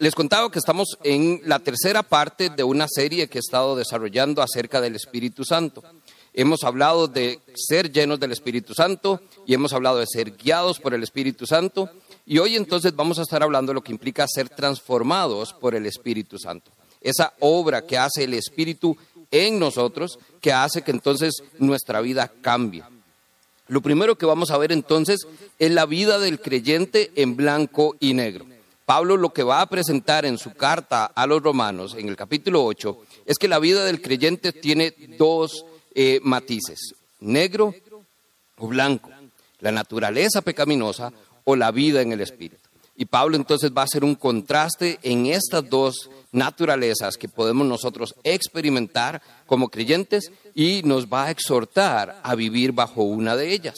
Les contaba que estamos en la tercera parte de una serie que he estado desarrollando acerca del Espíritu Santo. Hemos hablado de ser llenos del Espíritu Santo y hemos hablado de ser guiados por el Espíritu Santo. Y hoy entonces vamos a estar hablando de lo que implica ser transformados por el Espíritu Santo. Esa obra que hace el Espíritu en nosotros, que hace que entonces nuestra vida cambie. Lo primero que vamos a ver entonces es la vida del creyente en blanco y negro. Pablo lo que va a presentar en su carta a los romanos, en el capítulo 8, es que la vida del creyente tiene dos eh, matices, negro o blanco, la naturaleza pecaminosa o la vida en el Espíritu. Y Pablo entonces va a hacer un contraste en estas dos naturalezas que podemos nosotros experimentar como creyentes y nos va a exhortar a vivir bajo una de ellas.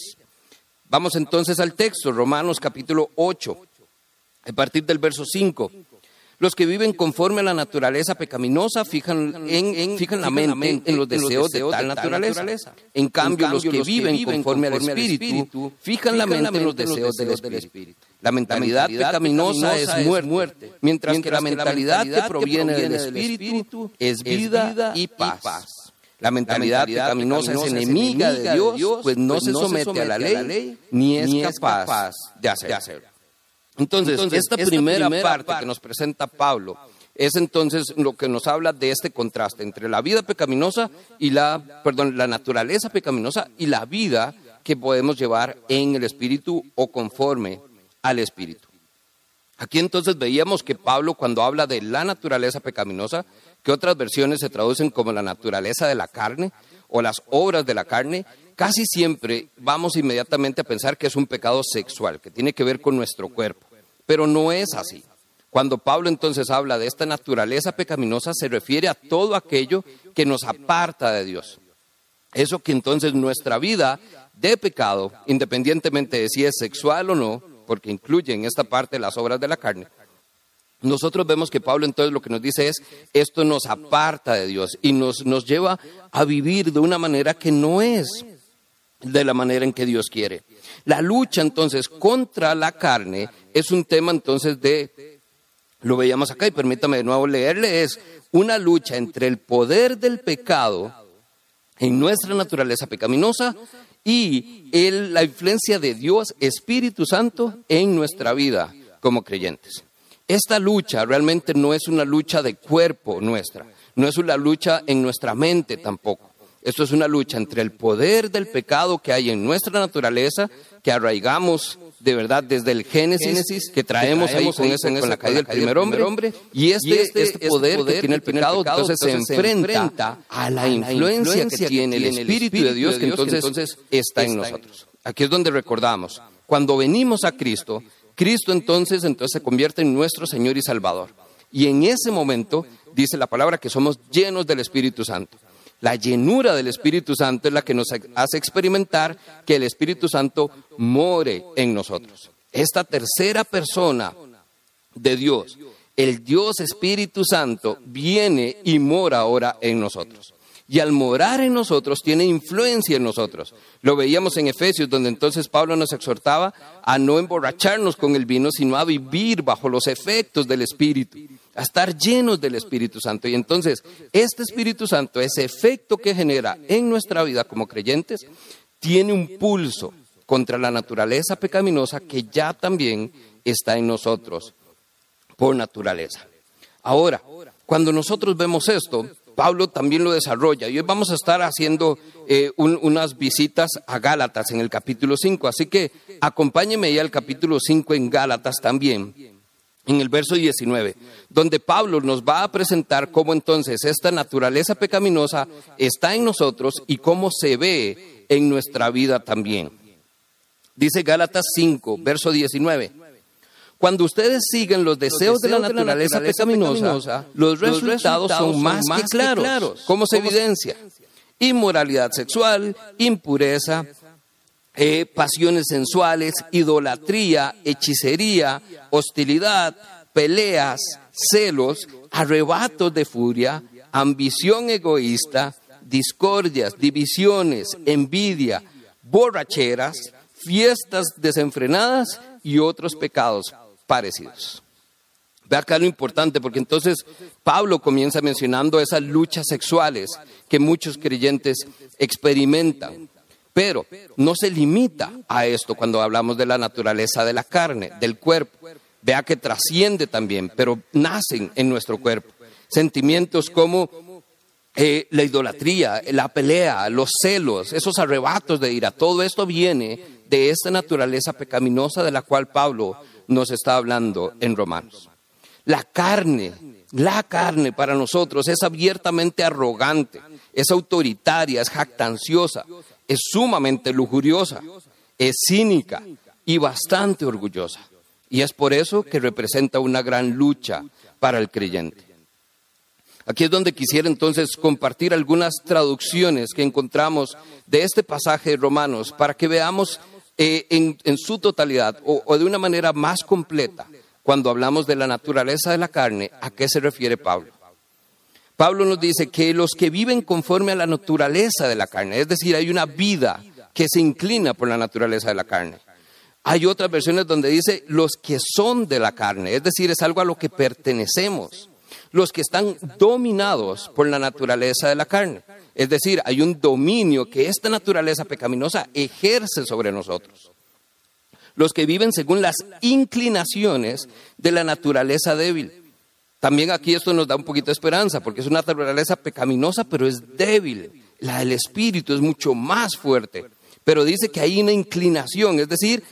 Vamos entonces al texto, Romanos capítulo 8, a partir del verso 5. Los que viven conforme a la naturaleza pecaminosa fijan, en, fijan la mente en los deseos de tal naturaleza. En cambio, los que viven conforme al Espíritu fijan la mente en los deseos del Espíritu. La mentalidad pecaminosa es muerte, mientras que la mentalidad que proviene del Espíritu es vida y paz. La mentalidad pecaminosa es enemiga de Dios, pues no se somete a la ley, ni es capaz de hacerlo. Entonces, esta, primera, parte, que nos presenta Pablo es entonces lo que nos habla de este contraste entre la vida pecaminosa y la, perdón, la naturaleza pecaminosa y la vida que podemos llevar en el Espíritu o conforme al Espíritu. Aquí entonces veíamos que Pablo cuando habla de la naturaleza pecaminosa, que otras versiones se traducen como la naturaleza de la carne o las obras de la carne, casi siempre vamos inmediatamente a pensar que es un pecado sexual, que tiene que ver con nuestro cuerpo. Pero no es así. Cuando Pablo entonces habla de esta naturaleza pecaminosa, se refiere a todo aquello que nos aparta de Dios. Eso que entonces nuestra vida de pecado, independientemente de si es sexual o no, porque incluye en esta parte las obras de la carne, nosotros vemos que Pablo entonces lo que nos dice es, esto nos aparta de Dios y nos, nos lleva a vivir de una manera que no es de la manera en que Dios quiere. La lucha entonces contra la carne es un tema entonces de, lo veíamos acá y permítame de nuevo leerle, es una lucha entre el poder del pecado en nuestra naturaleza pecaminosa y la influencia de Dios Espíritu Santo en nuestra vida como creyentes. Esta lucha realmente no es una lucha de cuerpo nuestra, no es una lucha en nuestra mente tampoco. Esto es una lucha entre el poder del pecado que hay en nuestra naturaleza, que arraigamos de verdad desde el Génesis, que traemos, ahí con, con, la caída del primer hombre, y este, este, este poder, que tiene el pecado, entonces se enfrenta a la influencia que tiene el Espíritu de Dios que entonces está en nosotros. Aquí es donde recordamos, cuando venimos a Cristo, Cristo entonces, entonces se convierte en nuestro Señor y Salvador. Y en ese momento dice la palabra que somos llenos del Espíritu Santo. La llenura del Espíritu Santo es la que nos hace experimentar que el Espíritu Santo more en nosotros. Esta tercera persona de Dios, el Dios Espíritu Santo, viene y mora ahora en nosotros. Y al morar en nosotros tiene influencia en nosotros. Lo veíamos en Efesios, donde entonces Pablo nos exhortaba a no emborracharnos con el vino, sino a vivir bajo los efectos del Espíritu a estar llenos del Espíritu Santo. Y entonces, este Espíritu Santo, ese efecto que genera en nuestra vida como creyentes, tiene un pulso contra la naturaleza pecaminosa que ya también está en nosotros por naturaleza. Ahora, cuando nosotros vemos esto, Pablo también lo desarrolla y hoy vamos a estar haciendo eh, unas visitas a Gálatas en el capítulo 5, así que acompáñeme ya al capítulo 5 en Gálatas también en el verso 19, donde Pablo nos va a presentar cómo entonces esta naturaleza pecaminosa está en nosotros y cómo se ve en nuestra vida también. Dice Gálatas 5, verso 19. Cuando ustedes siguen los deseos, de, la naturaleza, pecaminosa, los resultados, son más, que claros. ¿Cómo se evidencia? Inmoralidad sexual, impureza, eh, pasiones sensuales, idolatría, hechicería, hostilidad, peleas, celos, arrebatos de furia, ambición egoísta, discordias, divisiones, envidia, borracheras, fiestas desenfrenadas y otros pecados parecidos. Ve acá lo importante, porque entonces Pablo comienza mencionando esas luchas sexuales que muchos creyentes experimentan. Pero no se limita a esto cuando hablamos de la naturaleza de la carne, del cuerpo. Vea que trasciende también, pero nacen en nuestro cuerpo. Sentimientos como eh, la idolatría, la pelea, los celos, esos arrebatos de ira, todo esto viene de esta naturaleza pecaminosa de la cual Pablo nos está hablando en Romanos. La carne, la carne para nosotros es abiertamente arrogante, es autoritaria, es jactanciosa, es sumamente lujuriosa, es cínica y bastante orgullosa. Y es por eso que representa una gran lucha para el creyente. Aquí es donde quisiera entonces compartir algunas traducciones que encontramos de este pasaje de Romanos para que veamos eh, en, su totalidad o de una manera más completa cuando hablamos de la naturaleza de la carne, ¿a qué se refiere Pablo? Pablo nos dice que los que viven conforme a la naturaleza de la carne, es decir, hay una vida que se inclina por la naturaleza de la carne. Hay otras versiones donde dice los que son de la carne, es decir, es algo a lo que pertenecemos. Los que están dominados por la naturaleza de la carne. Es decir, hay un dominio que esta naturaleza pecaminosa ejerce sobre nosotros los que viven según las inclinaciones de la naturaleza débil. También aquí esto nos da un poquito de esperanza, porque es una naturaleza pecaminosa, pero es débil. La del espíritu es mucho más fuerte. Pero dice que hay una inclinación, es decir,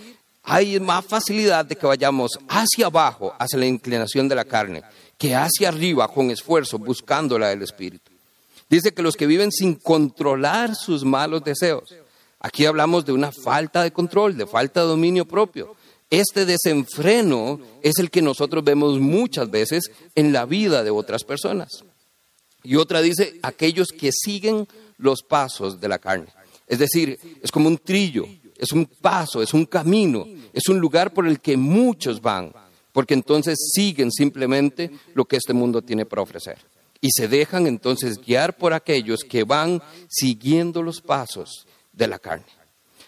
hay más facilidad de que vayamos hacia abajo, hacia la inclinación de la carne, que hacia arriba con esfuerzo, buscando la del espíritu. Dice que los que viven sin controlar sus malos deseos, Aquí hablamos de una falta de control, de falta de dominio propio. Este desenfreno es el que nosotros vemos muchas veces en la vida de otras personas. Y otra dice, aquellos que siguen los pasos de la carne. Es decir, es como un trillo, es un paso, es un camino, es un lugar por el que muchos van, porque entonces siguen simplemente lo que este mundo tiene para ofrecer. Y se dejan entonces guiar por aquellos que van siguiendo los pasos de la carne.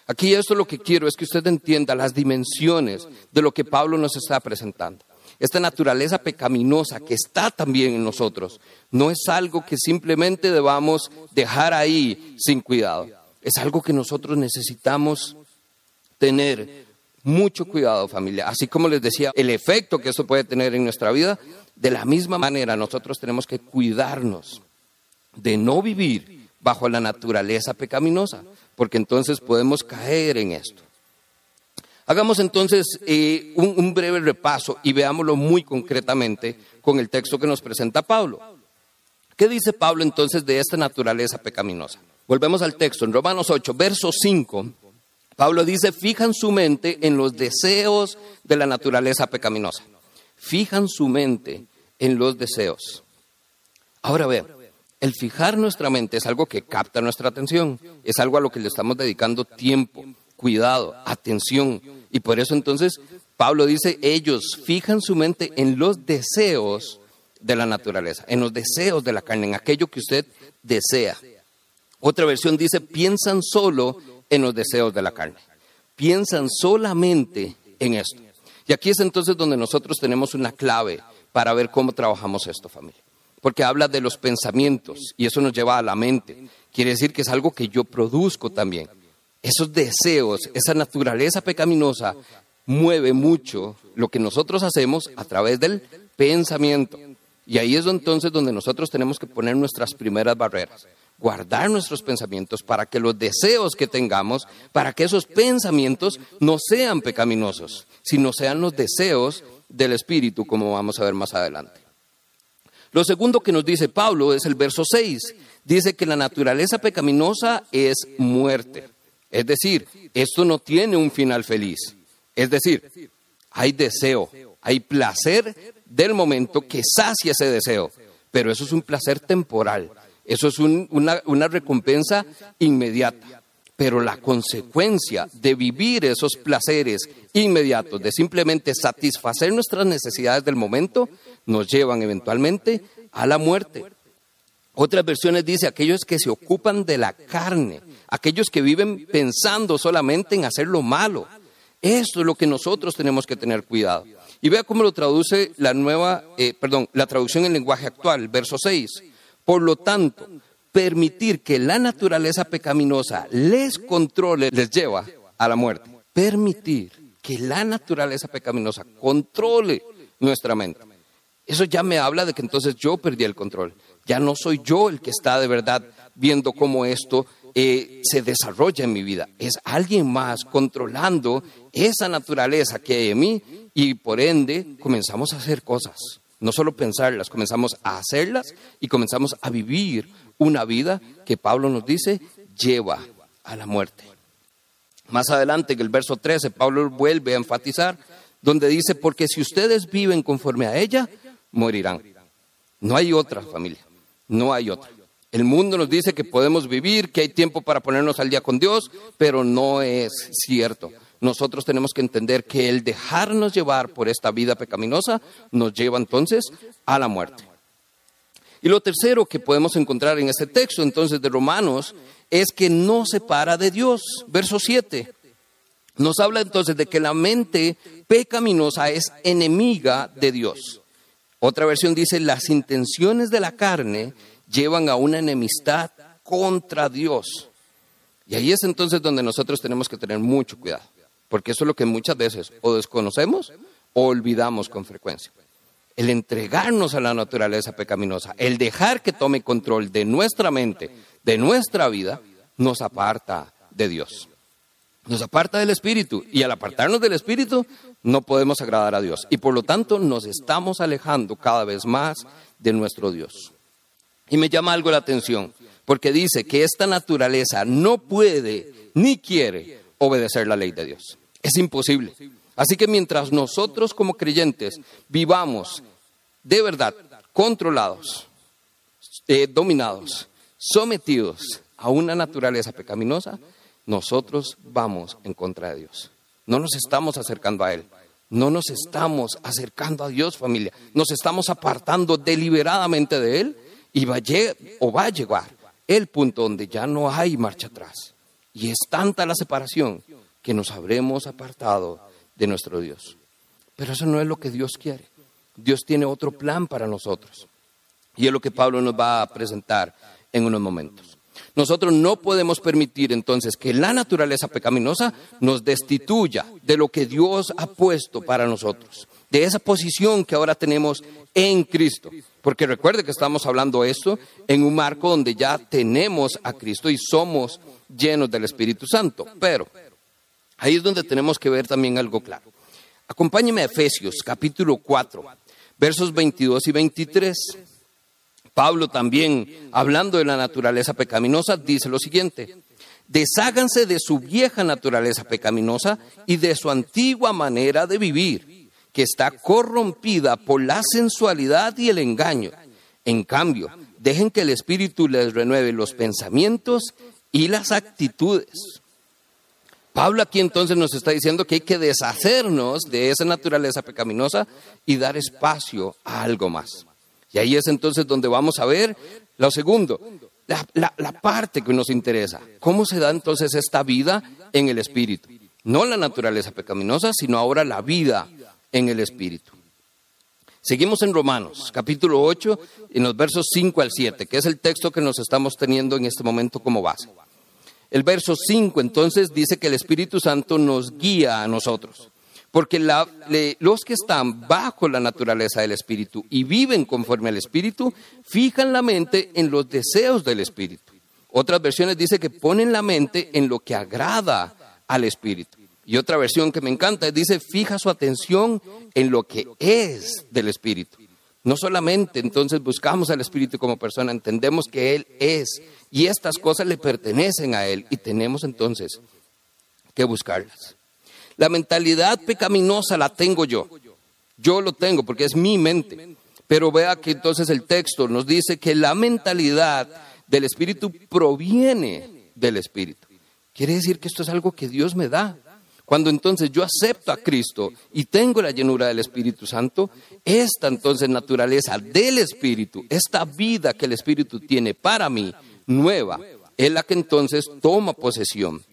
Aquí esto lo que quiero es que usted entienda las dimensiones de lo que Pablo nos está presentando. Esta naturaleza pecaminosa que está también en nosotros no es algo que simplemente debamos dejar ahí sin cuidado. Es algo que nosotros necesitamos tener mucho cuidado, familia. Así como les decía, el efecto que eso puede tener en nuestra vida, de la misma manera nosotros tenemos que cuidarnos de no vivir bajo la naturaleza pecaminosa, porque entonces podemos caer en esto. Hagamos entonces eh, un, breve repaso y veámoslo muy concretamente con el texto que nos presenta Pablo. ¿Qué dice Pablo entonces de esta naturaleza pecaminosa? Volvemos al texto, en Romanos 8, verso 5, Pablo dice, fijan su mente en los deseos de la naturaleza pecaminosa. Fijan su mente en los deseos. Ahora vean, el fijar nuestra mente es algo que capta nuestra atención, es algo a lo que le estamos dedicando tiempo, cuidado, atención. Y por eso entonces Pablo dice, ellos fijan su mente en los deseos de la naturaleza, en los deseos de la carne, en aquello que usted desea. Otra versión dice, piensan solo en los deseos de la carne. Piensan solamente en esto. Y aquí es entonces donde nosotros tenemos una clave para ver cómo trabajamos esto, familia porque habla de los pensamientos y eso nos lleva a la mente. Quiere decir que es algo que yo produzco también. Esos deseos, esa naturaleza pecaminosa mueve mucho lo que nosotros hacemos a través del pensamiento. Y ahí es entonces donde nosotros tenemos que poner nuestras primeras barreras, guardar nuestros pensamientos para que los deseos que tengamos, para que esos pensamientos no sean pecaminosos, sino sean los deseos del Espíritu, como vamos a ver más adelante. Lo segundo que nos dice Pablo es el verso 6. Dice que la naturaleza pecaminosa es muerte. Es decir, esto no tiene un final feliz. Es decir, hay deseo, hay placer del momento que sacia ese deseo, pero eso es un placer temporal, eso es una, recompensa inmediata. Pero la consecuencia de vivir esos placeres inmediatos, de simplemente satisfacer nuestras necesidades del momento, nos llevan eventualmente a la muerte. Otras versiones dice aquellos que se ocupan de la carne, aquellos que viven pensando solamente en hacer lo malo. Esto es lo que nosotros tenemos que tener cuidado. Y vea cómo lo traduce la nueva, eh, perdón, la traducción en lenguaje actual, verso 6. Por lo tanto, permitir que la naturaleza pecaminosa les controle les lleva a la muerte. Permitir que la naturaleza pecaminosa controle nuestra mente. Eso ya me habla de que entonces yo perdí el control. Ya no soy yo el que está de verdad viendo cómo esto eh, se desarrolla en mi vida. Es alguien más controlando esa naturaleza que hay en mí y por ende comenzamos a hacer cosas. No solo pensarlas, comenzamos a hacerlas y comenzamos a vivir una vida que Pablo nos dice lleva a la muerte. Más adelante, en el verso 13, Pablo vuelve a enfatizar, donde dice, porque si ustedes viven conforme a ella, morirán. No hay otra familia, no hay otra. El mundo nos dice que podemos vivir, que hay tiempo para ponernos al día con Dios, pero no es cierto. Nosotros tenemos que entender que el dejarnos llevar por esta vida pecaminosa nos lleva entonces a la muerte. Y lo tercero que podemos encontrar en este texto entonces de Romanos es que no se para de Dios. Verso 7. Nos habla entonces de que la mente pecaminosa es enemiga de Dios. Otra versión dice, las intenciones de la carne llevan a una enemistad contra Dios. Y ahí es entonces donde nosotros tenemos que tener mucho cuidado, porque eso es lo que muchas veces o desconocemos o olvidamos con frecuencia. El entregarnos a la naturaleza pecaminosa, el dejar que tome control de nuestra mente, de nuestra vida, nos aparta de Dios. Nos aparta del Espíritu y al apartarnos del Espíritu no podemos agradar a Dios y por lo tanto nos estamos alejando cada vez más de nuestro Dios. Y me llama algo la atención, porque dice que esta naturaleza no puede ni quiere obedecer la ley de Dios. Es imposible. Así que mientras nosotros como creyentes vivamos de verdad controlados, eh, dominados, sometidos a una naturaleza pecaminosa, nosotros vamos en contra de Dios. No nos estamos acercando a Él. No nos estamos acercando a Dios, familia. Nos estamos apartando deliberadamente de Él y va o va a llegar el punto donde ya no hay marcha atrás. Y es tanta la separación que nos habremos apartado de nuestro Dios. Pero eso no es lo que Dios quiere. Dios tiene otro plan para nosotros. Y es lo que Pablo nos va a presentar en unos momentos. Nosotros no podemos permitir entonces que la naturaleza pecaminosa nos destituya de lo que Dios ha puesto para nosotros, de esa posición que ahora tenemos en Cristo. Porque recuerde que estamos hablando esto en un marco donde ya tenemos a Cristo y somos llenos del Espíritu Santo. Pero ahí es donde tenemos que ver también algo claro. Acompáñeme a Efesios capítulo 4, versos 22 y 23. Pablo también, hablando de la naturaleza pecaminosa, dice lo siguiente. Desháganse de su vieja naturaleza pecaminosa y de su antigua manera de vivir que está corrompida por la sensualidad y el engaño. En cambio, dejen que el Espíritu les renueve los pensamientos y las actitudes. Pablo aquí entonces nos está diciendo que hay que deshacernos de esa naturaleza pecaminosa y dar espacio a algo más. Y ahí es entonces donde vamos a ver lo segundo, la, parte que nos interesa. ¿Cómo se da entonces esta vida en el Espíritu? No la naturaleza pecaminosa, sino ahora la vida en el Espíritu. Seguimos en Romanos, capítulo 8, en los versos 5 al 7, que es el texto que nos estamos teniendo en este momento como base. El verso 5 entonces dice que el Espíritu Santo nos guía a nosotros, porque los que están bajo la naturaleza del Espíritu y viven conforme al Espíritu, fijan la mente en los deseos del Espíritu. Otras versiones dice que ponen la mente en lo que agrada al Espíritu. Y otra versión que me encanta dice, fija su atención en lo que es del Espíritu. No solamente entonces buscamos al Espíritu como persona, entendemos que Él es y estas cosas le pertenecen a Él y tenemos entonces que buscarlas. La mentalidad pecaminosa la tengo yo. Yo lo tengo porque es mi mente. Pero vea que entonces el texto nos dice que la mentalidad del Espíritu proviene del Espíritu. Quiere decir que esto es algo que Dios me da. Cuando entonces yo acepto a Cristo y tengo la llenura del Espíritu Santo, esta entonces naturaleza del Espíritu, esta vida que el Espíritu tiene para mí, nueva, es la que entonces toma posesión.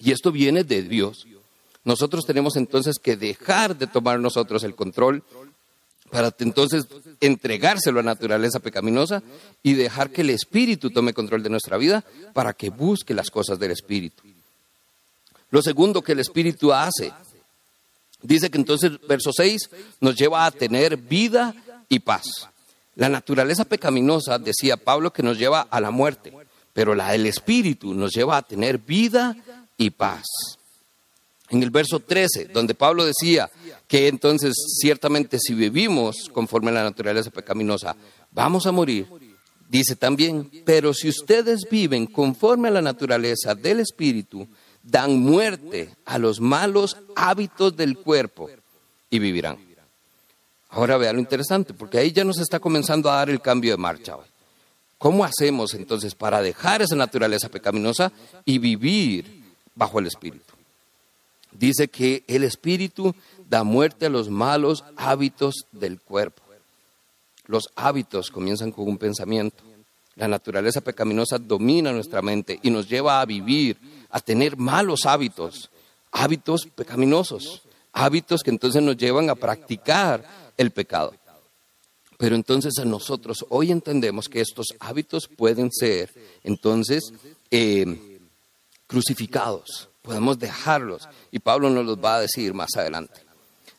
Y esto viene de Dios. nosotros tenemos entonces que dejar de tomar nosotros el control para entonces entregárselo a la naturaleza pecaminosa y dejar que el Espíritu tome control de nuestra vida para que busque las cosas del Espíritu. Lo segundo que el Espíritu hace, dice que entonces verso 6 nos lleva a tener vida y paz. La naturaleza pecaminosa, decía Pablo, que nos lleva a la muerte, pero la del Espíritu nos lleva a tener vida y paz. En el verso 13, donde Pablo decía que entonces ciertamente si vivimos conforme a la naturaleza pecaminosa, vamos a morir, dice también, pero si ustedes viven conforme a la naturaleza del Espíritu, dan muerte a los malos hábitos del cuerpo y vivirán. Ahora vean lo interesante, porque ahí ya nos está comenzando a dar el cambio de marcha. ¿Cómo hacemos entonces para dejar esa naturaleza pecaminosa y vivir bajo el Espíritu? dice que el espíritu da muerte a los malos hábitos del cuerpo. Los hábitos comienzan con un pensamiento. La naturaleza pecaminosa domina nuestra mente y nos lleva a vivir, a tener malos hábitos, hábitos pecaminosos, hábitos que entonces nos llevan a practicar el pecado. Pero entonces a nosotros hoy entendemos que estos hábitos pueden ser entonces eh, crucificados podemos dejarlos. Y Pablo nos los va a decir más adelante.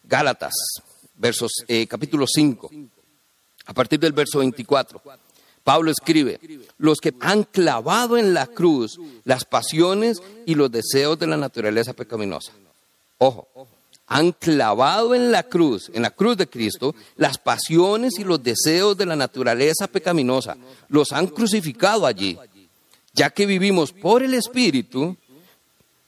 Gálatas, versos, eh, capítulo 5, a partir del verso 24. Pablo escribe, los que han clavado en la cruz las pasiones y los deseos de la naturaleza pecaminosa. Ojo, han clavado en la cruz, en la cruz de Cristo, las pasiones y los deseos de la naturaleza pecaminosa. Los han crucificado allí. Ya que vivimos por el Espíritu,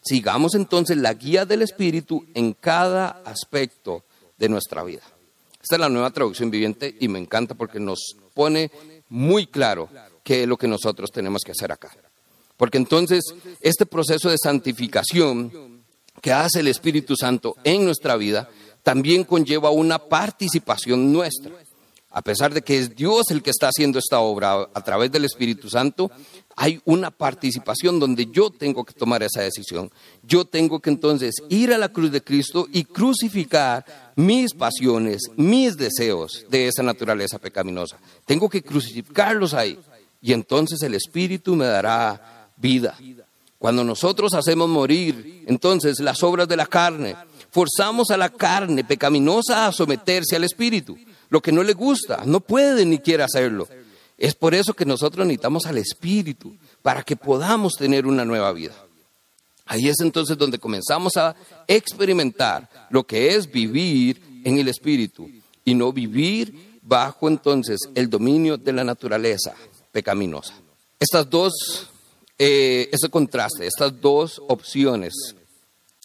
Sigamos entonces la guía del Espíritu en cada aspecto de nuestra vida. Esta es la nueva traducción viviente y me encanta porque nos pone muy claro qué es lo que nosotros tenemos que hacer acá. Porque entonces este proceso de santificación que hace el Espíritu Santo en nuestra vida también conlleva una participación nuestra. A pesar de que es Dios el que está haciendo esta obra a través del Espíritu Santo, hay una participación donde yo tengo que tomar esa decisión. Yo tengo que entonces ir a la cruz de Cristo y crucificar mis pasiones, mis deseos de esa naturaleza pecaminosa. Tengo que crucificarlos ahí. Y entonces el Espíritu me dará vida. Cuando nosotros hacemos morir entonces las obras de la carne, forzamos a la carne pecaminosa a someterse al Espíritu. Lo que no le gusta, no puede ni quiere hacerlo. Es por eso que nosotros necesitamos al Espíritu, para que podamos tener una nueva vida. Ahí es entonces donde comenzamos a experimentar lo que es vivir en el Espíritu y no vivir bajo entonces el dominio de la naturaleza pecaminosa. Estas dos, eh, ese contraste, estas dos opciones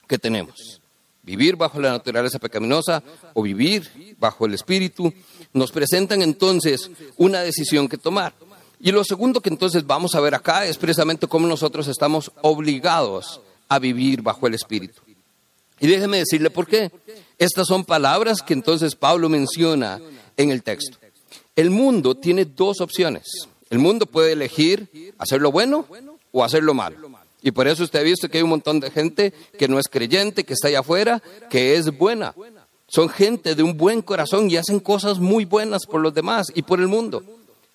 que tenemos, vivir bajo la naturaleza pecaminosa o vivir bajo el Espíritu, nos presentan entonces una decisión que tomar. Y lo segundo que entonces vamos a ver acá es precisamente cómo nosotros estamos obligados a vivir bajo el Espíritu. Y déjeme decirle por qué. Estas son palabras que entonces Pablo menciona en el texto. El mundo tiene dos opciones. El mundo puede elegir hacer lo bueno o hacer lo malo. Y por eso usted ha visto que hay un montón de gente que no es creyente, que está allá afuera, que es buena. Son gente de un buen corazón y hacen cosas muy buenas por los demás y por el mundo.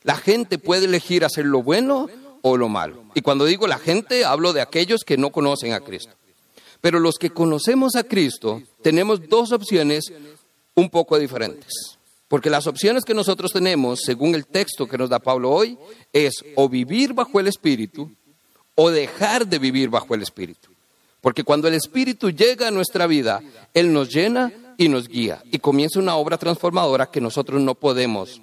La gente puede elegir hacer lo bueno o lo malo. Y cuando digo la gente, hablo de aquellos que no conocen a Cristo. Pero los que conocemos a Cristo tenemos dos opciones un poco diferentes. Porque las opciones que nosotros tenemos, según el texto que nos da Pablo hoy, es o vivir bajo el Espíritu o dejar de vivir bajo el Espíritu. Porque cuando el Espíritu llega a nuestra vida, Él nos llena y nos guía. Y comienza una obra transformadora que nosotros no podemos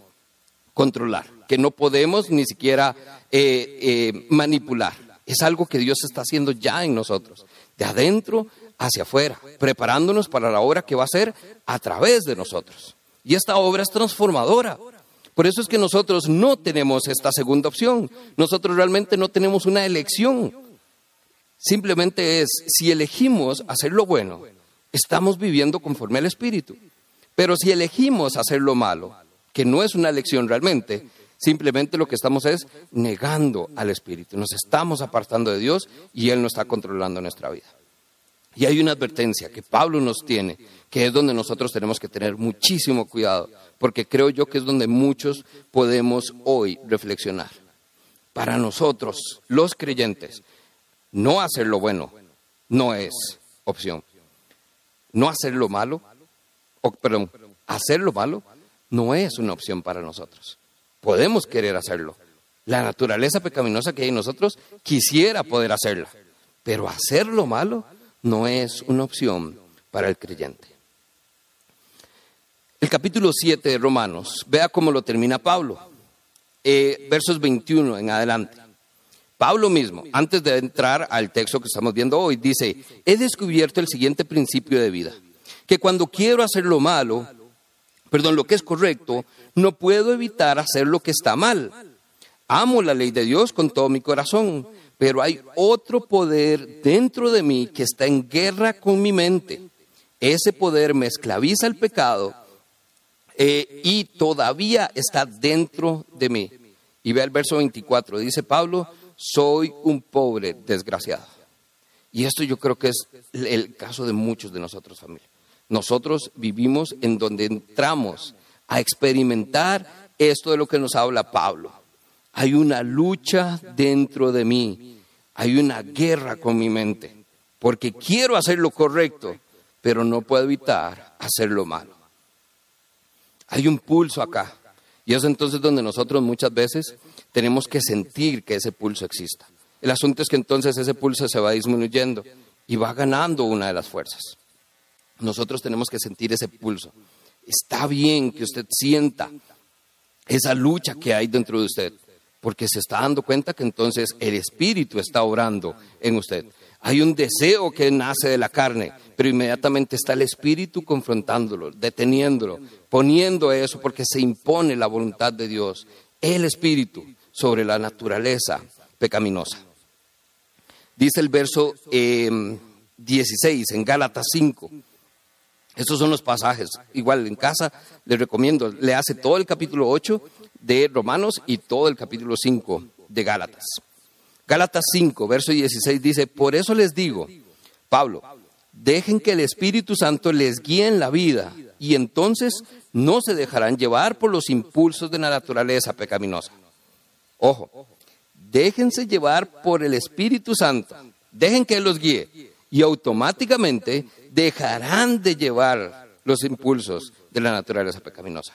controlar, que no podemos ni siquiera eh, eh, manipular. Es algo que Dios está haciendo ya en nosotros, de adentro hacia afuera, preparándonos para la obra que va a ser a través de nosotros. Y esta obra es transformadora. Por eso es que nosotros no tenemos esta segunda opción. Nosotros realmente no tenemos una elección. Simplemente es, si elegimos hacer lo bueno, estamos viviendo conforme al Espíritu. Pero si elegimos hacer lo malo, que no es una elección realmente, simplemente lo que estamos es negando al Espíritu. Nos estamos apartando de Dios y Él no está controlando nuestra vida. Y hay una advertencia que Pablo nos tiene, que es donde nosotros tenemos que tener muchísimo cuidado, porque creo yo que es donde muchos podemos hoy reflexionar. Para nosotros, los creyentes, no hacer lo bueno no es opción. No hacer lo malo, o, perdón, hacer lo malo no es una opción para nosotros. Podemos querer hacerlo. La naturaleza pecaminosa que hay en nosotros quisiera poder hacerla, pero hacer lo malo no es una opción para el creyente. El capítulo 7 de Romanos, vea cómo lo termina Pablo, eh, versos 21 en adelante. Pablo mismo, antes de entrar al texto que estamos viendo hoy, dice, he descubierto el siguiente principio de vida, que cuando quiero hacer lo malo, perdón, lo que es correcto, no puedo evitar hacer lo que está mal. Amo la ley de Dios con todo mi corazón, pero hay otro poder dentro de mí que está en guerra con mi mente. Ese poder me esclaviza el pecado eh, y todavía está dentro de mí. Y ve el verso 24, dice Pablo, soy un pobre desgraciado. Y esto yo creo que es el caso de muchos de nosotros, familia. Nosotros vivimos en donde entramos a experimentar esto de lo que nos habla Pablo. Hay una lucha dentro de mí, hay una guerra con mi mente, porque quiero hacer lo correcto, pero no puedo evitar hacer lo malo. Hay un pulso acá, y es entonces donde nosotros muchas veces tenemos que sentir que ese pulso exista. El asunto es que entonces ese pulso se va disminuyendo y va ganando una de las fuerzas. Nosotros tenemos que sentir ese pulso. Está bien que usted sienta esa lucha que hay dentro de usted, porque se está dando cuenta que entonces el Espíritu está obrando en usted. Hay un deseo que nace de la carne, pero inmediatamente está el Espíritu confrontándolo, deteniéndolo, poniendo eso porque se impone la voluntad de Dios, el Espíritu, sobre la naturaleza pecaminosa. Dice el verso 16 em, en Gálatas 5. Estos son los pasajes. Igual en casa les recomiendo, le hace todo el capítulo 8 de Romanos y todo el capítulo 5 de Gálatas. Gálatas 5, verso 16 dice, por eso les digo, Pablo, dejen que el Espíritu Santo les guíe en la vida y entonces no se dejarán llevar por los impulsos de la naturaleza pecaminosa. Ojo, déjense llevar por el Espíritu Santo, dejen que Él los guíe y automáticamente dejarán de llevar los impulsos de la naturaleza pecaminosa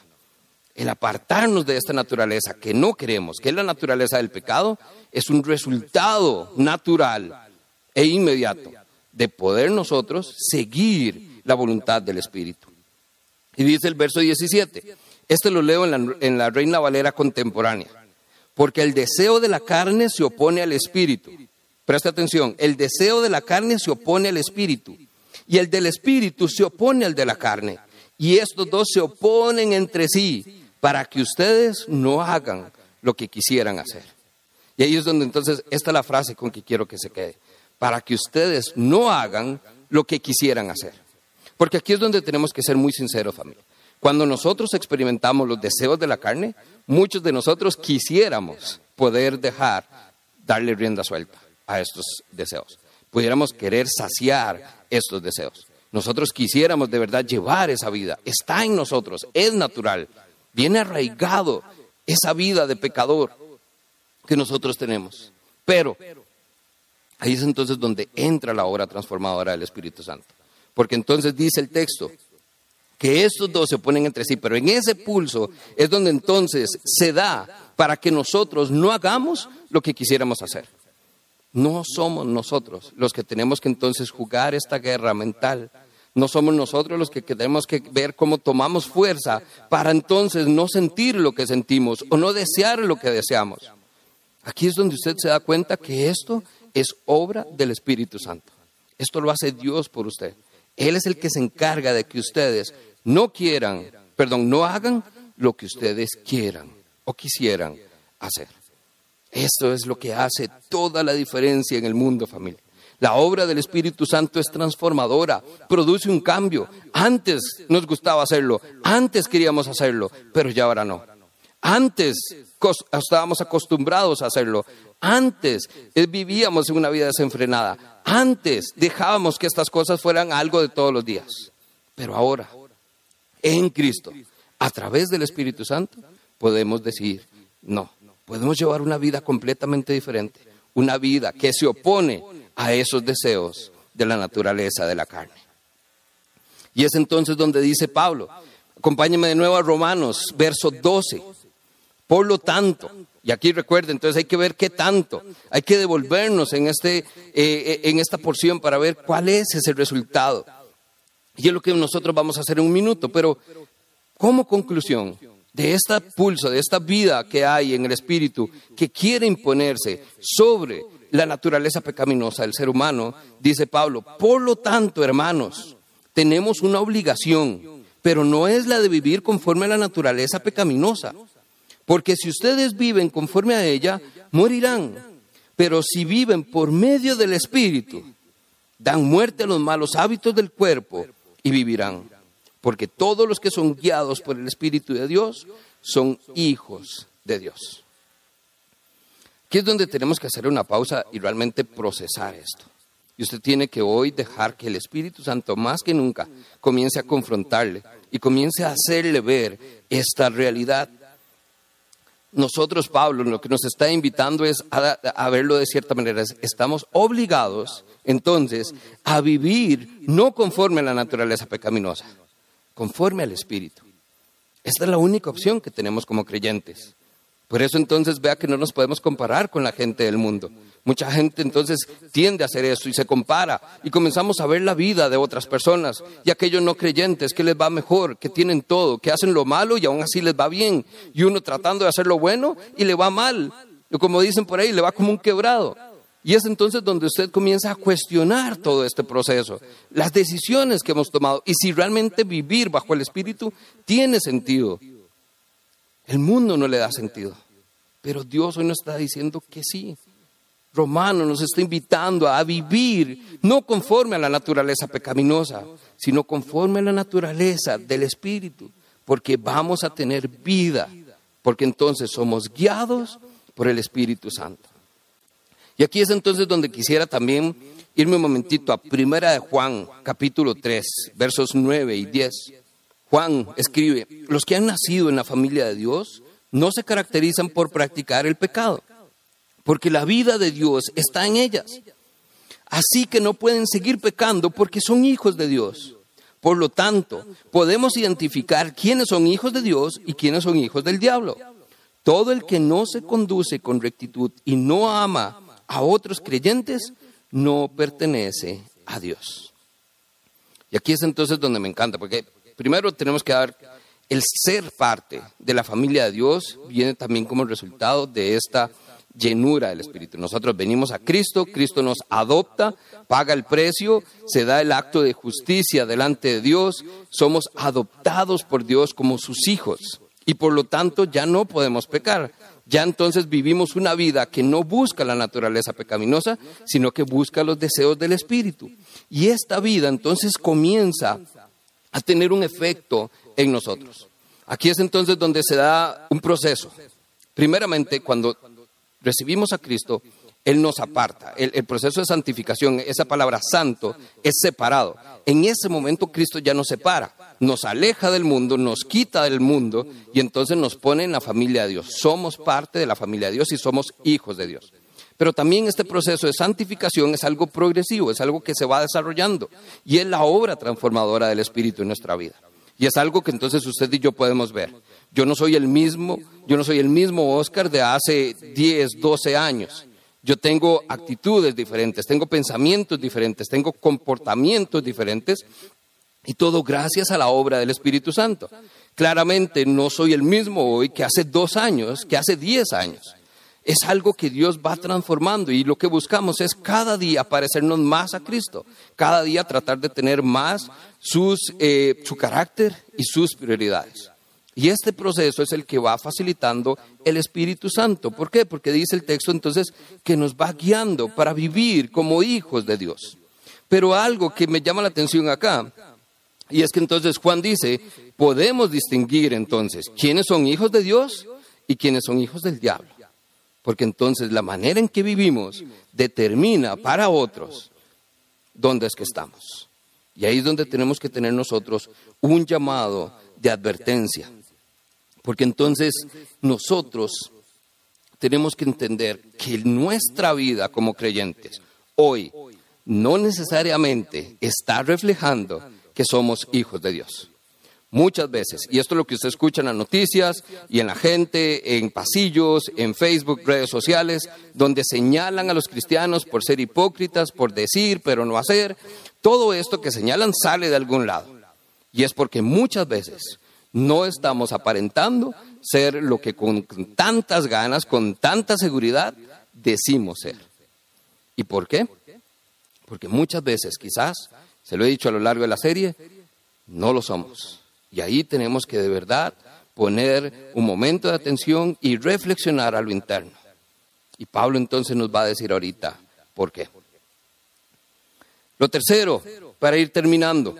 el apartarnos de esta naturaleza que no queremos, que es la naturaleza del pecado, es un resultado natural e inmediato de poder nosotros seguir la voluntad del Espíritu. Y dice el verso 17, este lo leo en la, en la Reina Valera contemporánea, porque el deseo de la carne se opone al Espíritu. Presta atención, el deseo de la carne se opone al Espíritu y el del Espíritu se opone al de la carne. Y estos dos se oponen entre sí para que ustedes no hagan lo que quisieran hacer. Y ahí es donde entonces, esta es la frase con que quiero que se quede, para que ustedes no hagan lo que quisieran hacer. Porque aquí es donde tenemos que ser muy sinceros, familia. Cuando nosotros experimentamos los deseos de la carne, muchos de nosotros quisiéramos poder dejar, darle rienda suelta a estos deseos. Pudiéramos querer saciar estos deseos. Nosotros quisiéramos de verdad llevar esa vida. Está en nosotros, es natural. Viene arraigado esa vida de pecador que nosotros tenemos. Pero ahí es entonces donde entra la obra transformadora del Espíritu Santo. Porque entonces dice el texto que estos dos se oponen entre sí, pero en ese pulso es donde entonces se da para que nosotros no hagamos lo que quisiéramos hacer. No somos nosotros los que tenemos que entonces jugar esta guerra mental no somos nosotros los que tenemos que ver cómo tomamos fuerza para entonces no sentir lo que sentimos o no desear lo que deseamos. Aquí es donde usted se da cuenta que esto es obra del Espíritu Santo. Esto lo hace Dios por usted. Él es el que se encarga de que ustedes no quieran, perdón, no hagan lo que ustedes quieran o quisieran hacer. Esto es lo que hace toda la diferencia en el mundo, familia. La obra del Espíritu Santo es transformadora, produce un cambio. Antes nos gustaba hacerlo, antes queríamos hacerlo, pero ya ahora no. Antes estábamos acostumbrados a hacerlo. Antes eh, vivíamos una vida desenfrenada. Antes dejábamos que estas cosas fueran algo de todos los días. Pero ahora, en Cristo, a través del Espíritu Santo, podemos decir, no, podemos llevar una vida completamente diferente, una vida que se opone a esos deseos de la naturaleza de la carne. Y es entonces donde dice Pablo, acompáñeme de nuevo a Romanos, verso 12. Por lo tanto, y aquí recuerden, entonces hay que ver qué tanto, hay que devolvernos en, este, eh, en esta porción para ver cuál es ese resultado. Y es lo que nosotros vamos a hacer en un minuto, pero como conclusión de este pulso, de esta vida que hay en el espíritu que quiere imponerse sobre la naturaleza pecaminosa del ser humano, dice Pablo, por lo tanto, hermanos, tenemos una obligación, pero no es la de vivir conforme a la naturaleza pecaminosa, porque si ustedes viven conforme a ella, morirán, pero si viven por medio del Espíritu, dan muerte a los malos hábitos del cuerpo y vivirán, porque todos los que son guiados por el Espíritu de Dios son hijos de Dios. Aquí es donde tenemos que hacer una pausa y realmente procesar esto. Y usted tiene que hoy dejar que el Espíritu Santo más que nunca comience a confrontarle y comience a hacerle ver esta realidad. Nosotros, Pablo, lo que nos está invitando es a, verlo de cierta manera. Estamos obligados entonces a vivir no conforme a la naturaleza pecaminosa, conforme al Espíritu. Esta es la única opción que tenemos como creyentes. Por eso entonces vea que no nos podemos comparar con la gente del mundo. Mucha gente entonces tiende a hacer eso y se compara y comenzamos a ver la vida de otras personas y aquellos no creyentes que les va mejor, que tienen todo, que hacen lo malo y aún así les va bien. Y uno tratando de hacer lo bueno y le va mal. Y como dicen por ahí, le va como un quebrado. Y es entonces donde usted comienza a cuestionar todo este proceso, las decisiones que hemos tomado y si realmente vivir bajo el Espíritu tiene sentido. El mundo no le da sentido. Pero Dios hoy nos está diciendo que sí. Romano nos está invitando a vivir no conforme a la naturaleza pecaminosa, sino conforme a la naturaleza del Espíritu, porque vamos a tener vida, porque entonces somos guiados por el Espíritu Santo. Y aquí es entonces donde quisiera también irme un momentito a Primera de Juan, capítulo 3, versos 9 y 10. Juan escribe, los que han nacido en la familia de Dios no se caracterizan por practicar el pecado, porque la vida de Dios está en ellas. Así que no pueden seguir pecando porque son hijos de Dios. Por lo tanto, podemos identificar quiénes son hijos de Dios y quiénes son hijos del diablo. Todo el que no se conduce con rectitud y no ama a otros creyentes, no pertenece a Dios. Y aquí es entonces donde me encanta, porque primero tenemos que dar el ser parte de la familia de Dios viene también como resultado de esta llenura del Espíritu. Nosotros venimos a Cristo, Cristo nos adopta, paga el precio, se da el acto de justicia delante de Dios, somos adoptados por Dios como sus hijos y por lo tanto ya no podemos pecar. Ya entonces vivimos una vida que no busca la naturaleza pecaminosa, sino que busca los deseos del Espíritu. Y esta vida entonces comienza a tener un efecto en nosotros. Aquí es entonces donde se da un proceso. Primeramente, cuando recibimos a Cristo, Él nos aparta. El, proceso de santificación, esa palabra santo, es separado. En ese momento Cristo ya nos separa, nos aleja del mundo, nos quita del mundo y entonces nos pone en la familia de Dios. Somos parte de la familia de Dios y somos hijos de Dios. Pero también este proceso de santificación es algo progresivo, es algo que se va desarrollando y es la obra transformadora del Espíritu en nuestra vida. Y es algo que entonces usted y yo podemos ver. Yo no soy el mismo, yo no soy el mismo Oscar de hace 10, 12 años. Yo tengo actitudes diferentes, tengo pensamientos diferentes, tengo comportamientos diferentes y todo gracias a la obra del Espíritu Santo. Claramente no soy el mismo hoy que hace dos años, que hace diez años. Es algo que Dios va transformando y lo que buscamos es cada día parecernos más a Cristo, cada día tratar de tener más eh, su carácter y sus prioridades. Y este proceso es el que va facilitando el Espíritu Santo. ¿Por qué? Porque dice el texto entonces que nos va guiando para vivir como hijos de Dios. Pero algo que me llama la atención acá, y es que entonces Juan dice, podemos distinguir entonces quiénes son hijos de Dios y quienes son hijos del diablo. Porque entonces la manera en que vivimos determina para otros dónde es que estamos. Y ahí es donde tenemos que tener nosotros un llamado de advertencia. Porque entonces nosotros tenemos que entender que nuestra vida como creyentes hoy no necesariamente está reflejando que somos hijos de Dios. Muchas veces, y esto es lo que usted escucha en las noticias y en la gente, en pasillos, en Facebook, redes sociales, donde señalan a los cristianos por ser hipócritas, por decir pero no hacer, todo esto que señalan sale de algún lado. Y es porque muchas veces no estamos aparentando ser lo que con tantas ganas, con tanta seguridad, decimos ser. ¿Y por qué? Porque muchas veces, quizás, se lo he dicho a lo largo de la serie, no lo somos. Y ahí tenemos que de verdad poner un momento de atención y reflexionar a lo interno. Y Pablo entonces nos va a decir ahorita por qué. Lo tercero, para ir terminando,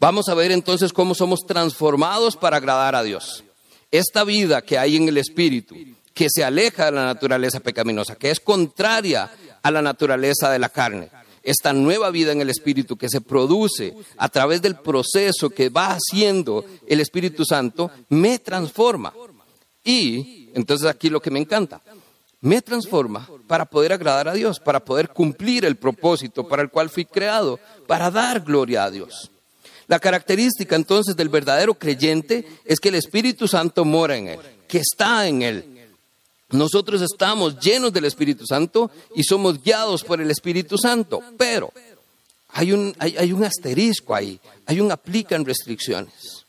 vamos a ver entonces cómo somos transformados para agradar a Dios. Esta vida que hay en el Espíritu, que se aleja de la naturaleza pecaminosa, que es contraria a la naturaleza de la carne, esta nueva vida en el Espíritu que se produce a través del proceso que va haciendo el Espíritu Santo, me transforma. Y entonces aquí lo que me encanta, me transforma para poder agradar a Dios, para poder cumplir el propósito para el cual fui creado, para dar gloria a Dios. La característica entonces del verdadero creyente es que el Espíritu Santo mora en él, que está en él, nosotros estamos llenos del Espíritu Santo y somos guiados por el Espíritu Santo, pero hay un, hay, un asterisco ahí, hay un aplica en restricciones.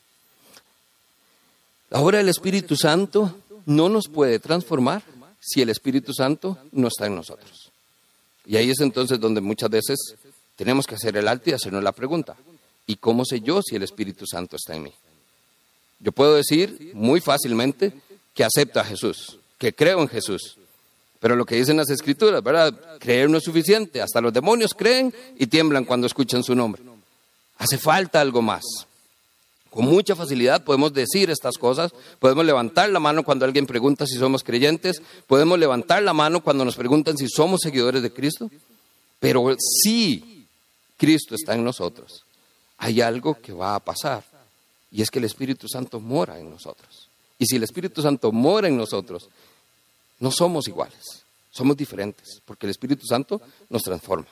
Ahora el Espíritu Santo no nos puede transformar si el Espíritu Santo no está en nosotros. Y ahí es entonces donde muchas veces tenemos que hacer el alto y hacernos la pregunta, ¿y cómo sé yo si el Espíritu Santo está en mí? Yo puedo decir muy fácilmente que acepto a Jesús, que creo en Jesús. Pero lo que dicen las escrituras, ¿verdad? Creer no es suficiente. Hasta los demonios creen y tiemblan cuando escuchan su nombre. Hace falta algo más. Con mucha facilidad podemos decir estas cosas, podemos levantar la mano cuando alguien pregunta si somos creyentes, podemos levantar la mano cuando nos preguntan si somos seguidores de Cristo, pero si Cristo está en nosotros, hay algo que va a pasar y es que el Espíritu Santo mora en nosotros. Y si el Espíritu Santo mora en nosotros, no somos iguales, somos diferentes, porque el Espíritu Santo nos transforma.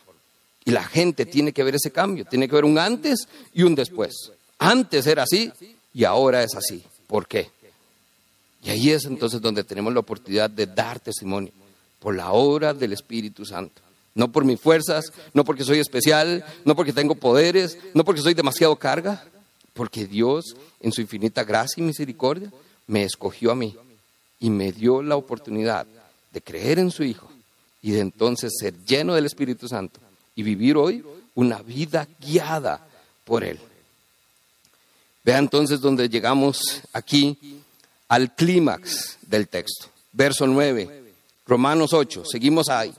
Y la gente tiene que ver ese cambio, tiene que ver un antes y un después. Antes era así y ahora es así. ¿Por qué? Y ahí es entonces donde tenemos la oportunidad de dar testimonio por la obra del Espíritu Santo. No por mis fuerzas, no porque soy especial, no porque tengo poderes, no porque soy demasiado carga, porque Dios, en su infinita gracia y misericordia, me escogió a mí y me dio la oportunidad de creer en su Hijo y de entonces ser lleno del Espíritu Santo y vivir hoy una vida guiada por Él. Vea entonces donde llegamos aquí al clímax del texto, verso 9, Romanos 8, seguimos ahí.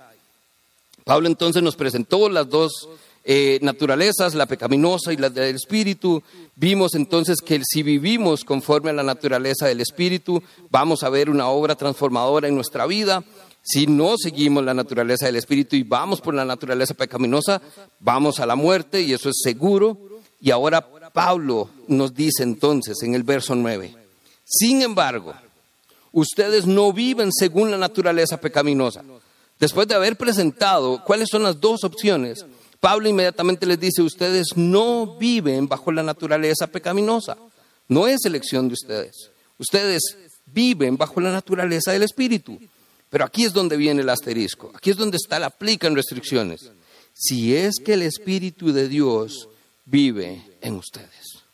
Pablo entonces nos presentó las dos eh, naturalezas, la pecaminosa y la del espíritu. Vimos entonces que si vivimos conforme a la naturaleza del espíritu, vamos a ver una obra transformadora en nuestra vida. Si no seguimos la naturaleza del espíritu y vamos por la naturaleza pecaminosa, vamos a la muerte y eso es seguro. Y ahora Pablo nos dice entonces en el verso 9, sin embargo, ustedes no viven según la naturaleza pecaminosa. Después de haber presentado cuáles son las dos opciones, Pablo inmediatamente les dice, ustedes no viven bajo la naturaleza pecaminosa. No es elección de ustedes. Ustedes viven bajo la naturaleza del Espíritu. Pero aquí es donde viene el asterisco. Aquí es donde está la aplica en restricciones. Si es que el Espíritu de Dios vive en ustedes.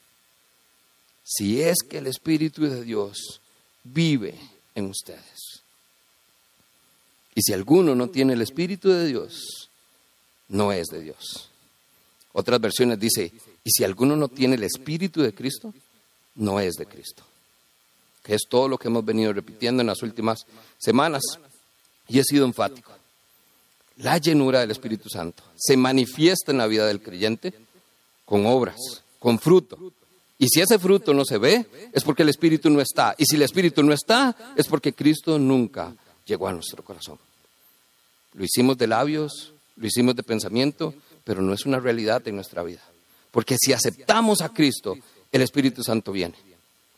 Si es que el Espíritu de Dios vive en ustedes. Y si alguno no tiene el Espíritu de Dios, no es de Dios. Otras versiones dice, y si alguno no tiene el Espíritu de Cristo, no es de Cristo. Que es todo lo que hemos venido repitiendo en las últimas semanas. Y he sido enfático. La llenura del Espíritu Santo se manifiesta en la vida del creyente con obras, con fruto. Y si ese fruto no se ve, es porque el Espíritu no está. Y si el Espíritu no está, es porque Cristo nunca llegó a nuestro corazón. Lo hicimos de labios, lo hicimos de pensamiento, pero no es una realidad en nuestra vida. Porque si aceptamos a Cristo, el Espíritu Santo viene.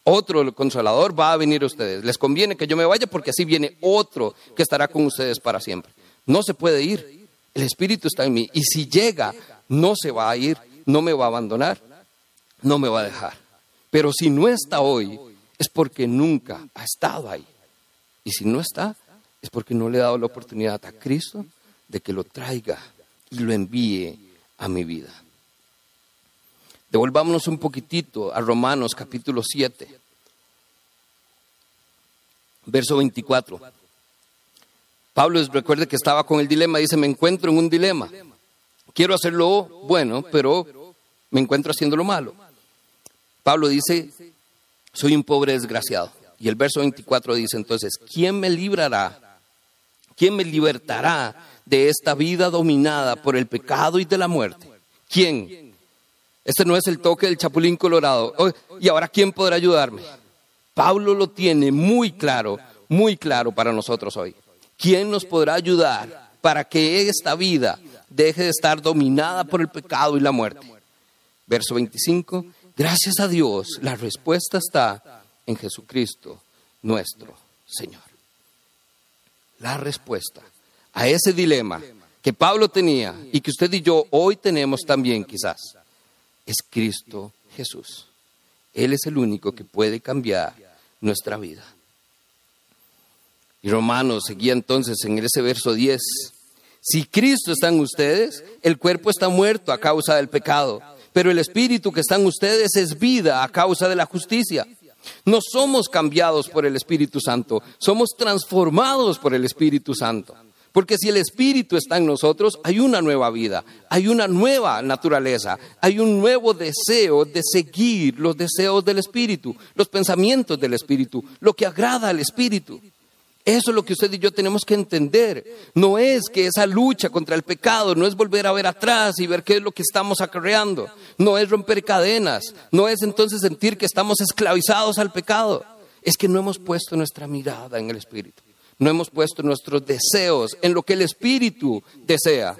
Otro consolador va a venir a ustedes. Les conviene que yo me vaya porque así viene otro que estará con ustedes para siempre. No se puede ir. El Espíritu está en mí. Y si llega, no se va a ir, no me va a abandonar, no me va a dejar. Pero si no está hoy, es porque nunca ha estado ahí. Y si no está, es porque no le he dado la oportunidad a Cristo de que lo traiga y lo envíe a mi vida. Devolvámonos un poquitito a Romanos capítulo 7, verso 24. Pablo recuerde que estaba con el dilema, dice, me encuentro en un dilema. Quiero hacerlo bueno, pero me encuentro haciendo lo malo. Pablo dice, soy un pobre desgraciado. Y el verso 24 dice entonces, ¿quién me librará? ¿Quién me libertará de esta vida dominada por el pecado y de la muerte? ¿Quién? Este no es el toque del chapulín colorado. ¿Y ahora quién podrá ayudarme? Pablo lo tiene muy claro, muy claro para nosotros hoy. ¿Quién nos podrá ayudar para que esta vida deje de estar dominada por el pecado y la muerte? Verso 25, gracias a Dios, la respuesta está en Jesucristo, nuestro Señor. La respuesta a ese dilema que Pablo tenía y que usted y yo hoy tenemos también quizás, es Cristo Jesús. Él es el único que puede cambiar nuestra vida. Y Romanos seguía entonces en ese verso 10. Si Cristo está en ustedes, el cuerpo está muerto a causa del pecado, pero el espíritu que está en ustedes es vida a causa de la justicia. No somos cambiados por el Espíritu Santo, somos transformados por el Espíritu Santo. Porque si el Espíritu está en nosotros, hay una nueva vida, hay una nueva naturaleza, hay un nuevo deseo de seguir los deseos del Espíritu, los pensamientos del Espíritu, lo que agrada al Espíritu. Eso es lo que usted y yo tenemos que entender. No es que esa lucha contra el pecado, no es volver a ver atrás y ver qué es lo que estamos acarreando. No es romper cadenas. No es entonces sentir que estamos esclavizados al pecado. Es que no hemos puesto nuestra mirada en el Espíritu. No hemos puesto nuestros deseos en lo que el Espíritu desea.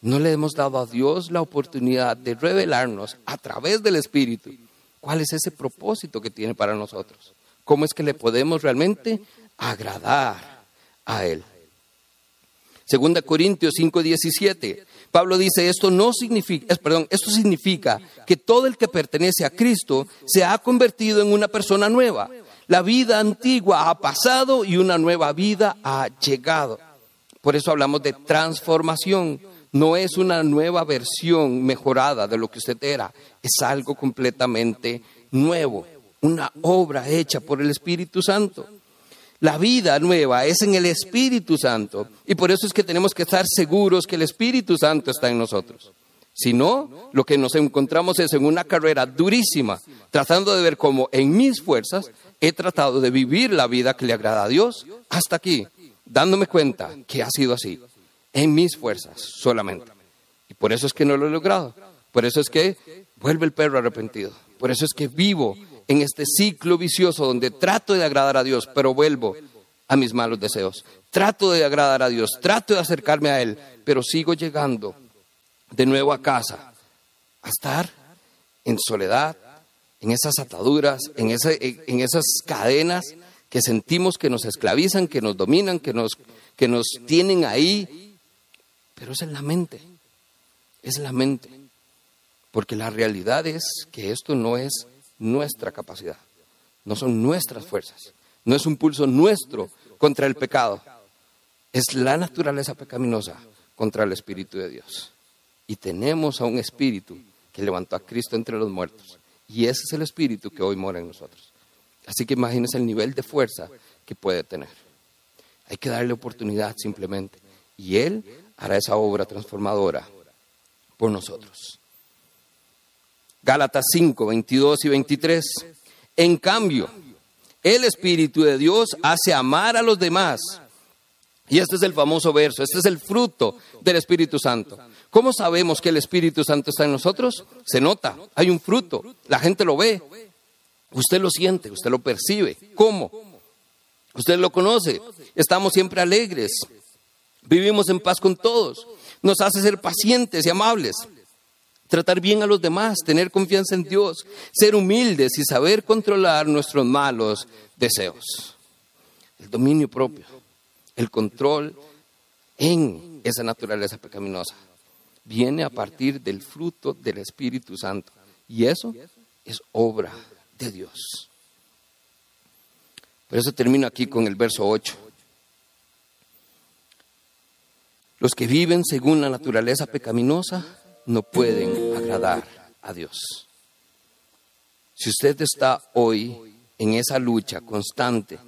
No le hemos dado a Dios la oportunidad de revelarnos a través del Espíritu cuál es ese propósito que tiene para nosotros. ¿Cómo es que le podemos realmente agradar a Él. Segunda Corintios 5:17. Pablo dice, esto no significa, perdón, esto significa que todo el que pertenece a Cristo se ha convertido en una persona nueva. La vida antigua ha pasado y una nueva vida ha llegado. Por eso hablamos de transformación. No es una nueva versión mejorada de lo que usted era, es algo completamente nuevo, una obra hecha por el Espíritu Santo. La vida nueva es en el Espíritu Santo. Y por eso es que tenemos que estar seguros que el Espíritu Santo está en nosotros. Si no, lo que nos encontramos es en una carrera durísima, tratando de ver cómo en mis fuerzas he tratado de vivir la vida que le agrada a Dios hasta aquí, dándome cuenta que ha sido así, en mis fuerzas solamente. Y por eso es que no lo he logrado. Por eso es que vuelve el perro arrepentido. Por eso es que vivo en este ciclo vicioso donde trato de agradar a Dios, pero vuelvo a mis malos deseos. Trato de agradar a Dios, trato de acercarme a Él, pero sigo llegando de nuevo a casa a estar en soledad, en esas ataduras, en, en esas cadenas que sentimos que nos esclavizan, que nos dominan, que nos, que nos tienen ahí. Pero es en la mente, es la mente. Porque la realidad es que esto no es nuestra capacidad, no son nuestras fuerzas, no es un pulso nuestro contra el pecado, es la naturaleza pecaminosa contra el Espíritu de Dios. Y tenemos a un Espíritu que levantó a Cristo entre los muertos. Y ese es el Espíritu que hoy mora en nosotros. Así que imagínense el nivel de fuerza que puede tener. Hay que darle oportunidad simplemente. Y Él hará esa obra transformadora por nosotros. Gálatas 5, 22 y 23. En cambio, el Espíritu de Dios hace amar a los demás Y este es el famoso verso, este es el fruto del Espíritu Santo. ¿Cómo sabemos que el Espíritu Santo está en nosotros? Se nota, hay un fruto, la gente lo ve, usted lo siente, usted lo percibe. ¿Cómo? Usted lo conoce, estamos siempre alegres, vivimos en paz con todos, nos hace ser pacientes y amables, tratar bien a los demás, tener confianza en Dios, ser humildes y saber controlar nuestros malos deseos. El dominio propio, el control en esa naturaleza pecaminosa viene a partir del fruto del Espíritu Santo. Y eso es obra de Dios. Por eso termino aquí con el verso 8. Los que viven según la naturaleza pecaminosa no pueden agradar a Dios. Si usted está hoy en esa lucha constante,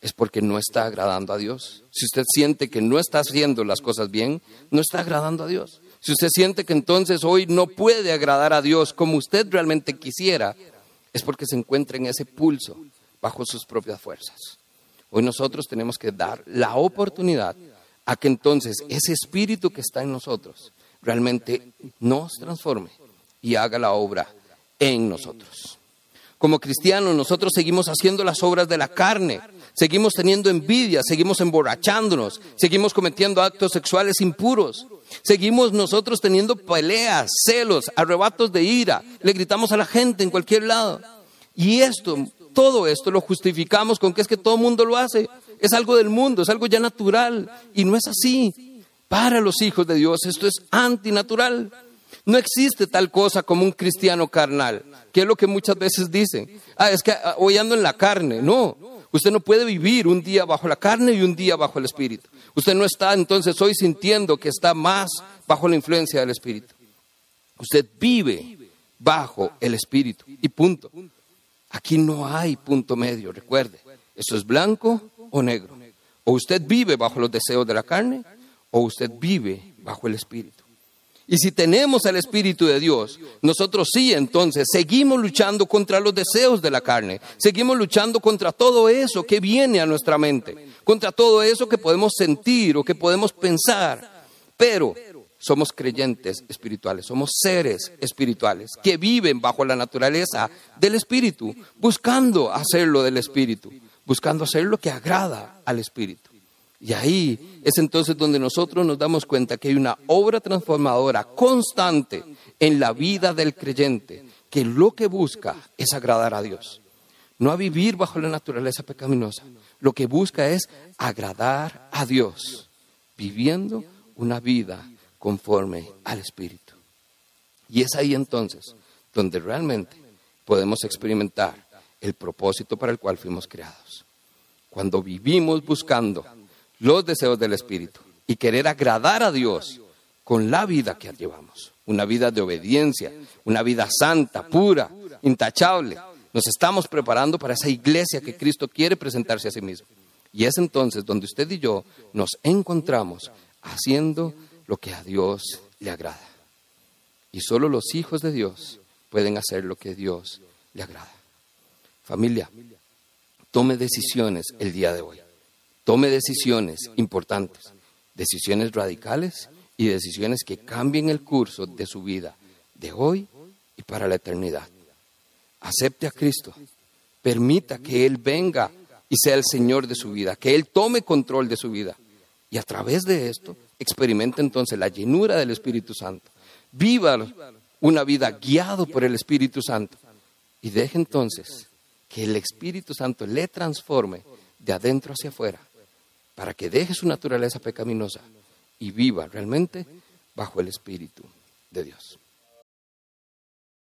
es porque no está agradando a Dios. Si usted siente que no está haciendo las cosas bien, no está agradando a Dios. Si usted siente que entonces hoy no puede agradar a Dios como usted realmente quisiera, es porque se encuentra en ese pulso bajo sus propias fuerzas. Hoy nosotros tenemos que dar la oportunidad a que entonces ese espíritu que está en nosotros realmente nos transforme y haga la obra en nosotros. Como cristianos nosotros seguimos haciendo las obras de la carne, seguimos teniendo envidia, seguimos emborrachándonos, seguimos cometiendo actos sexuales impuros, seguimos nosotros teniendo peleas, celos, arrebatos de ira, le gritamos a la gente en cualquier lado. Y esto todo esto lo justificamos con que es que todo el mundo lo hace. Es algo del mundo, es algo ya natural. Y no es así. Para los hijos de Dios esto es antinatural. No existe tal cosa como un cristiano carnal, que es lo que muchas veces dicen. Ah, es que ah, hoy ando en la carne. No, usted no puede vivir un día bajo la carne y un día bajo el Espíritu. Usted no está entonces hoy sintiendo que está más bajo la influencia del Espíritu. Usted vive bajo el Espíritu y punto. Aquí no hay punto medio, recuerde. Eso es blanco o negro. O usted vive bajo los deseos de la carne o usted vive bajo el Espíritu. Y si tenemos el Espíritu de Dios, nosotros sí entonces seguimos luchando contra los deseos de la carne, seguimos luchando contra todo eso que viene a nuestra mente, contra todo eso que podemos sentir o que podemos pensar. Pero somos creyentes espirituales, somos seres espirituales que viven bajo la naturaleza del Espíritu, buscando hacerlo del Espíritu, buscando hacer lo que agrada al Espíritu. Y ahí es entonces donde nosotros nos damos cuenta que hay una obra transformadora constante en la vida del creyente, que lo que busca es agradar a Dios, no a vivir bajo la naturaleza pecaminosa. Lo que busca es agradar a Dios, viviendo una vida conforme al Espíritu. Y es ahí entonces donde realmente podemos experimentar el propósito para el cual fuimos creados. Cuando vivimos buscando los deseos del Espíritu y querer agradar a Dios con la vida que llevamos, una vida de obediencia, una vida santa, pura, intachable, nos estamos preparando para esa iglesia que Cristo quiere presentarse a sí mismo. Y es entonces donde usted y yo nos encontramos haciendo lo que a Dios le agrada. Y solo los hijos de Dios pueden hacer lo que Dios le agrada. Familia, tome decisiones el día de hoy. Tome decisiones importantes, decisiones radicales y decisiones que cambien el curso de su vida de hoy y para la eternidad. Acepte a Cristo. Permita que Él venga y sea el Señor de su vida, que Él tome control de su vida. Y a través de esto, experimenta entonces la llenura del Espíritu Santo. Viva una vida guiado por el Espíritu Santo. Y deje entonces que el Espíritu Santo le transforme de adentro hacia afuera, para que deje su naturaleza pecaminosa y viva realmente bajo el Espíritu de Dios.